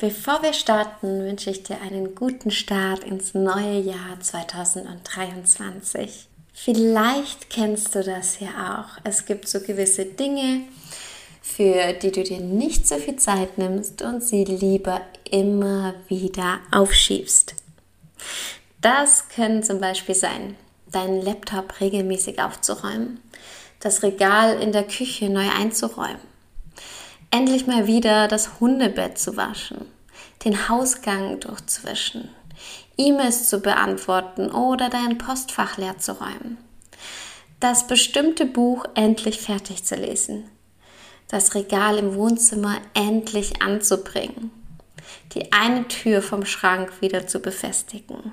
Bevor wir starten, wünsche ich dir einen guten Start ins neue Jahr 2023. Vielleicht kennst du das ja auch. Es gibt so gewisse Dinge, für die du dir nicht so viel Zeit nimmst und sie lieber immer wieder aufschiebst. Das können zum Beispiel sein, deinen Laptop regelmäßig aufzuräumen, das Regal in der Küche neu einzuräumen endlich mal wieder das Hundebett zu waschen, den Hausgang durchzuwischen, E-Mails zu beantworten oder dein Postfach leer zu räumen, das bestimmte Buch endlich fertig zu lesen, das Regal im Wohnzimmer endlich anzubringen, die eine Tür vom Schrank wieder zu befestigen.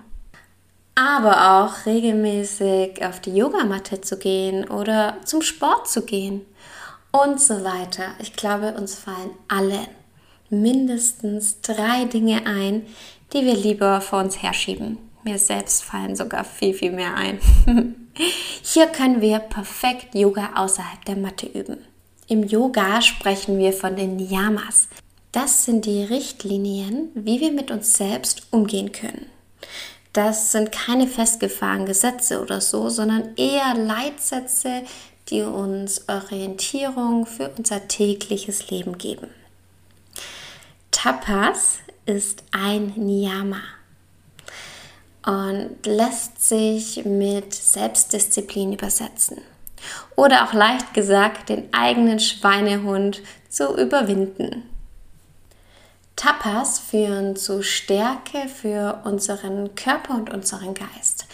Aber auch regelmäßig auf die Yogamatte zu gehen oder zum Sport zu gehen und so weiter. Ich glaube, uns fallen alle mindestens drei Dinge ein, die wir lieber vor uns herschieben. Mir selbst fallen sogar viel, viel mehr ein. Hier können wir perfekt Yoga außerhalb der Matte üben. Im Yoga sprechen wir von den Niyamas. Das sind die Richtlinien, wie wir mit uns selbst umgehen können. Das sind keine festgefahrenen Gesetze oder so, sondern eher Leitsätze, die uns Orientierung für unser tägliches Leben geben. Tapas ist ein Niyama und lässt sich mit Selbstdisziplin übersetzen. Oder auch leicht gesagt, den eigenen Schweinehund zu überwinden. Tapas führen zu Stärke für unseren Körper und unseren Geist.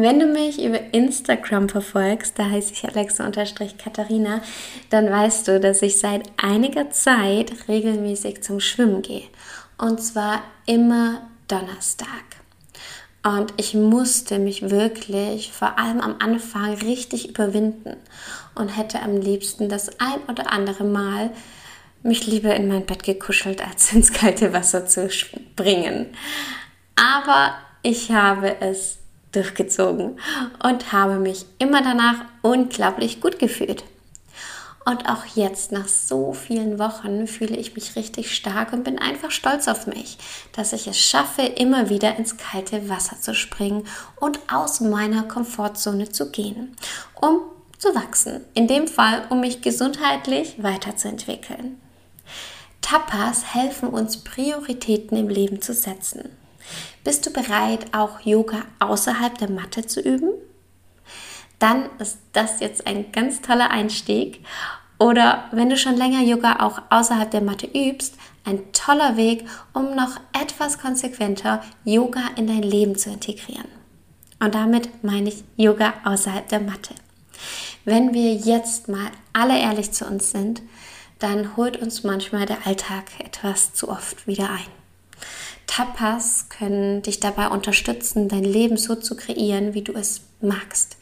Wenn du mich über Instagram verfolgst, da heiße ich Alexa-Katharina, dann weißt du, dass ich seit einiger Zeit regelmäßig zum Schwimmen gehe. Und zwar immer Donnerstag. Und ich musste mich wirklich vor allem am Anfang richtig überwinden und hätte am liebsten das ein oder andere Mal mich lieber in mein Bett gekuschelt, als ins kalte Wasser zu springen. Aber ich habe es durchgezogen und habe mich immer danach unglaublich gut gefühlt. Und auch jetzt, nach so vielen Wochen, fühle ich mich richtig stark und bin einfach stolz auf mich, dass ich es schaffe, immer wieder ins kalte Wasser zu springen und aus meiner Komfortzone zu gehen, um zu wachsen. In dem Fall, um mich gesundheitlich weiterzuentwickeln. Tapas helfen uns, Prioritäten im Leben zu setzen. Bist du bereit, auch Yoga außerhalb der Matte zu üben? Dann ist das jetzt ein ganz toller Einstieg. Oder wenn du schon länger Yoga auch außerhalb der Matte übst, ein toller Weg, um noch etwas konsequenter Yoga in dein Leben zu integrieren. Und damit meine ich Yoga außerhalb der Matte. Wenn wir jetzt mal alle ehrlich zu uns sind, dann holt uns manchmal der Alltag etwas zu oft wieder ein. Tapas können dich dabei unterstützen, dein Leben so zu kreieren, wie du es magst.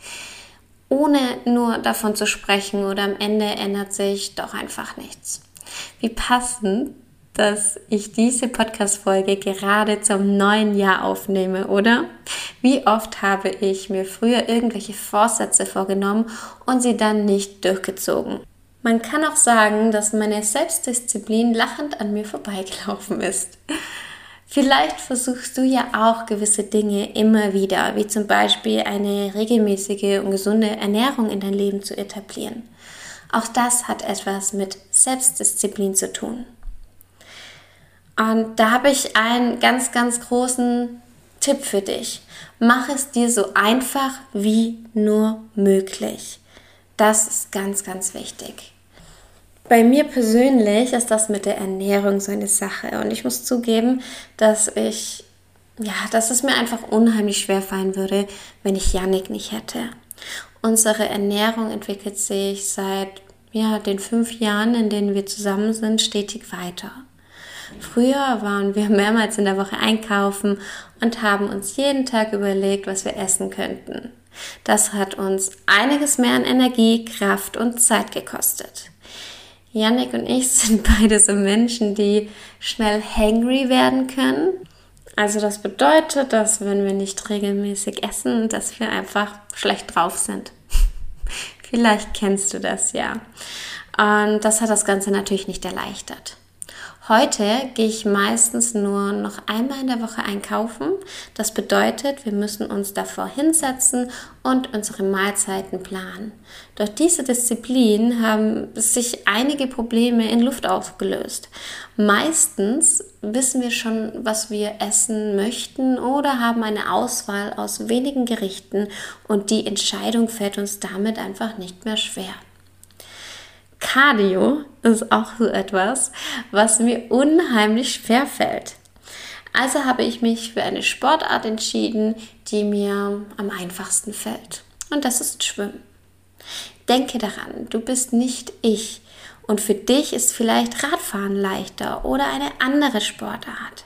Ohne nur davon zu sprechen oder am Ende ändert sich doch einfach nichts. Wie passend, dass ich diese Podcast-Folge gerade zum neuen Jahr aufnehme, oder? Wie oft habe ich mir früher irgendwelche Vorsätze vorgenommen und sie dann nicht durchgezogen? Man kann auch sagen, dass meine Selbstdisziplin lachend an mir vorbeigelaufen ist. Vielleicht versuchst du ja auch gewisse Dinge immer wieder, wie zum Beispiel eine regelmäßige und gesunde Ernährung in dein Leben zu etablieren. Auch das hat etwas mit Selbstdisziplin zu tun. Und da habe ich einen ganz, ganz großen Tipp für dich. Mach es dir so einfach wie nur möglich. Das ist ganz, ganz wichtig. Bei mir persönlich ist das mit der Ernährung so eine Sache und ich muss zugeben, dass ich ja, dass es mir einfach unheimlich schwer fallen würde, wenn ich Yannick nicht hätte. Unsere Ernährung entwickelt sich seit ja, den fünf Jahren, in denen wir zusammen sind, stetig weiter. Früher waren wir mehrmals in der Woche einkaufen und haben uns jeden Tag überlegt, was wir essen könnten. Das hat uns einiges mehr an Energie, Kraft und Zeit gekostet. Yannick und ich sind beide so Menschen, die schnell hangry werden können. Also das bedeutet, dass wenn wir nicht regelmäßig essen, dass wir einfach schlecht drauf sind. Vielleicht kennst du das ja. Und das hat das Ganze natürlich nicht erleichtert. Heute gehe ich meistens nur noch einmal in der Woche einkaufen. Das bedeutet, wir müssen uns davor hinsetzen und unsere Mahlzeiten planen. Durch diese Disziplin haben sich einige Probleme in Luft aufgelöst. Meistens wissen wir schon, was wir essen möchten oder haben eine Auswahl aus wenigen Gerichten und die Entscheidung fällt uns damit einfach nicht mehr schwer. Cardio ist auch so etwas, was mir unheimlich schwer fällt. Also habe ich mich für eine Sportart entschieden, die mir am einfachsten fällt. Und das ist Schwimmen. Denke daran, du bist nicht ich. Und für dich ist vielleicht Radfahren leichter oder eine andere Sportart.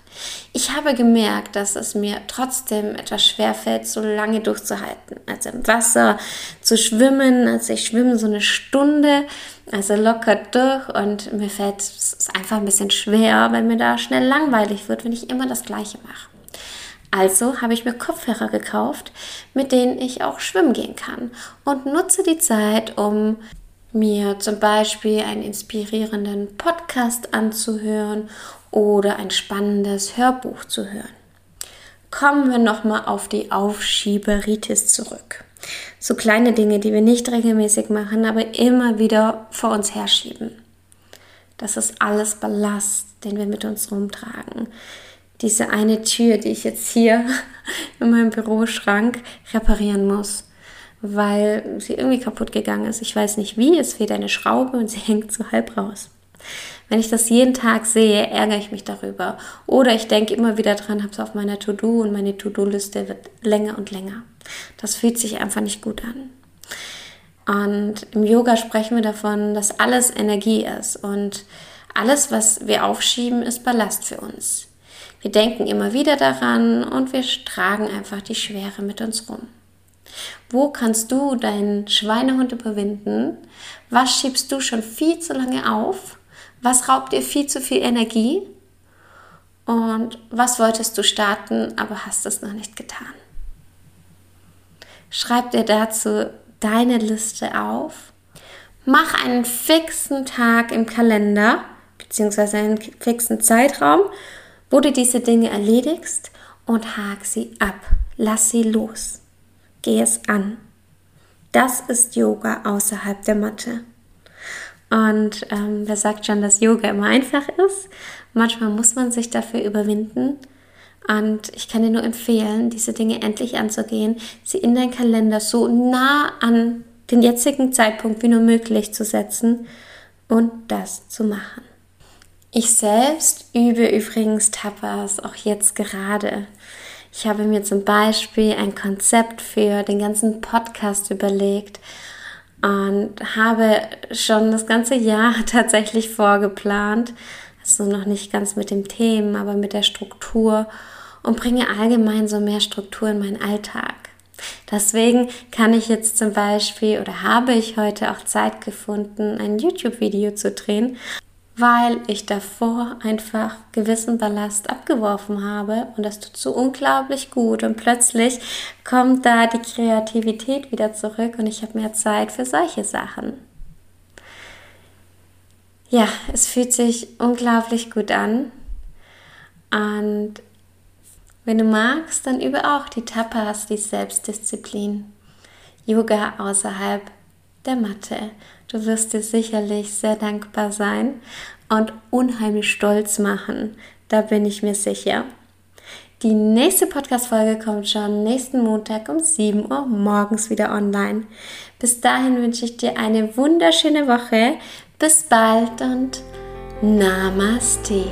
Ich habe gemerkt, dass es mir trotzdem etwas schwer fällt, so lange durchzuhalten. Also im Wasser zu schwimmen, also ich schwimme so eine Stunde, also locker durch und mir fällt es einfach ein bisschen schwer, weil mir da schnell langweilig wird, wenn ich immer das Gleiche mache. Also habe ich mir Kopfhörer gekauft, mit denen ich auch schwimmen gehen kann und nutze die Zeit, um mir zum Beispiel einen inspirierenden Podcast anzuhören oder ein spannendes Hörbuch zu hören. Kommen wir nochmal auf die Aufschieberitis zurück. So kleine Dinge, die wir nicht regelmäßig machen, aber immer wieder vor uns herschieben. Das ist alles Ballast, den wir mit uns rumtragen. Diese eine Tür, die ich jetzt hier in meinem Büroschrank reparieren muss, weil sie irgendwie kaputt gegangen ist. Ich weiß nicht wie, es fehlt eine Schraube und sie hängt so halb raus. Wenn ich das jeden Tag sehe, ärgere ich mich darüber. Oder ich denke immer wieder dran, habe es auf meiner To-Do und meine To-Do-Liste wird länger und länger. Das fühlt sich einfach nicht gut an. Und im Yoga sprechen wir davon, dass alles Energie ist und alles, was wir aufschieben, ist Ballast für uns. Wir denken immer wieder daran und wir tragen einfach die Schwere mit uns rum. Wo kannst du deinen Schweinehund überwinden? Was schiebst du schon viel zu lange auf? Was raubt dir viel zu viel Energie? Und was wolltest du starten, aber hast es noch nicht getan? Schreib dir dazu deine Liste auf. Mach einen fixen Tag im Kalender, beziehungsweise einen fixen Zeitraum, wo du diese Dinge erledigst und hak sie ab. Lass sie los. Geh es an. Das ist Yoga außerhalb der Matte. Und ähm, wer sagt schon, dass Yoga immer einfach ist? Manchmal muss man sich dafür überwinden. Und ich kann dir nur empfehlen, diese Dinge endlich anzugehen, sie in deinen Kalender so nah an den jetzigen Zeitpunkt wie nur möglich zu setzen und das zu machen. Ich selbst übe übrigens Tapas auch jetzt gerade. Ich habe mir zum Beispiel ein Konzept für den ganzen Podcast überlegt und habe schon das ganze Jahr tatsächlich vorgeplant, also noch nicht ganz mit dem Themen, aber mit der Struktur und bringe allgemein so mehr Struktur in meinen Alltag. Deswegen kann ich jetzt zum Beispiel oder habe ich heute auch Zeit gefunden, ein YouTube-Video zu drehen weil ich davor einfach gewissen Ballast abgeworfen habe und das tut so unglaublich gut und plötzlich kommt da die Kreativität wieder zurück und ich habe mehr Zeit für solche Sachen. Ja, es fühlt sich unglaublich gut an und wenn du magst, dann übe auch die Tapas, die Selbstdisziplin. Yoga außerhalb der Matte. Du wirst dir sicherlich sehr dankbar sein und unheimlich stolz machen. Da bin ich mir sicher. Die nächste Podcast-Folge kommt schon nächsten Montag um 7 Uhr morgens wieder online. Bis dahin wünsche ich dir eine wunderschöne Woche. Bis bald und Namaste.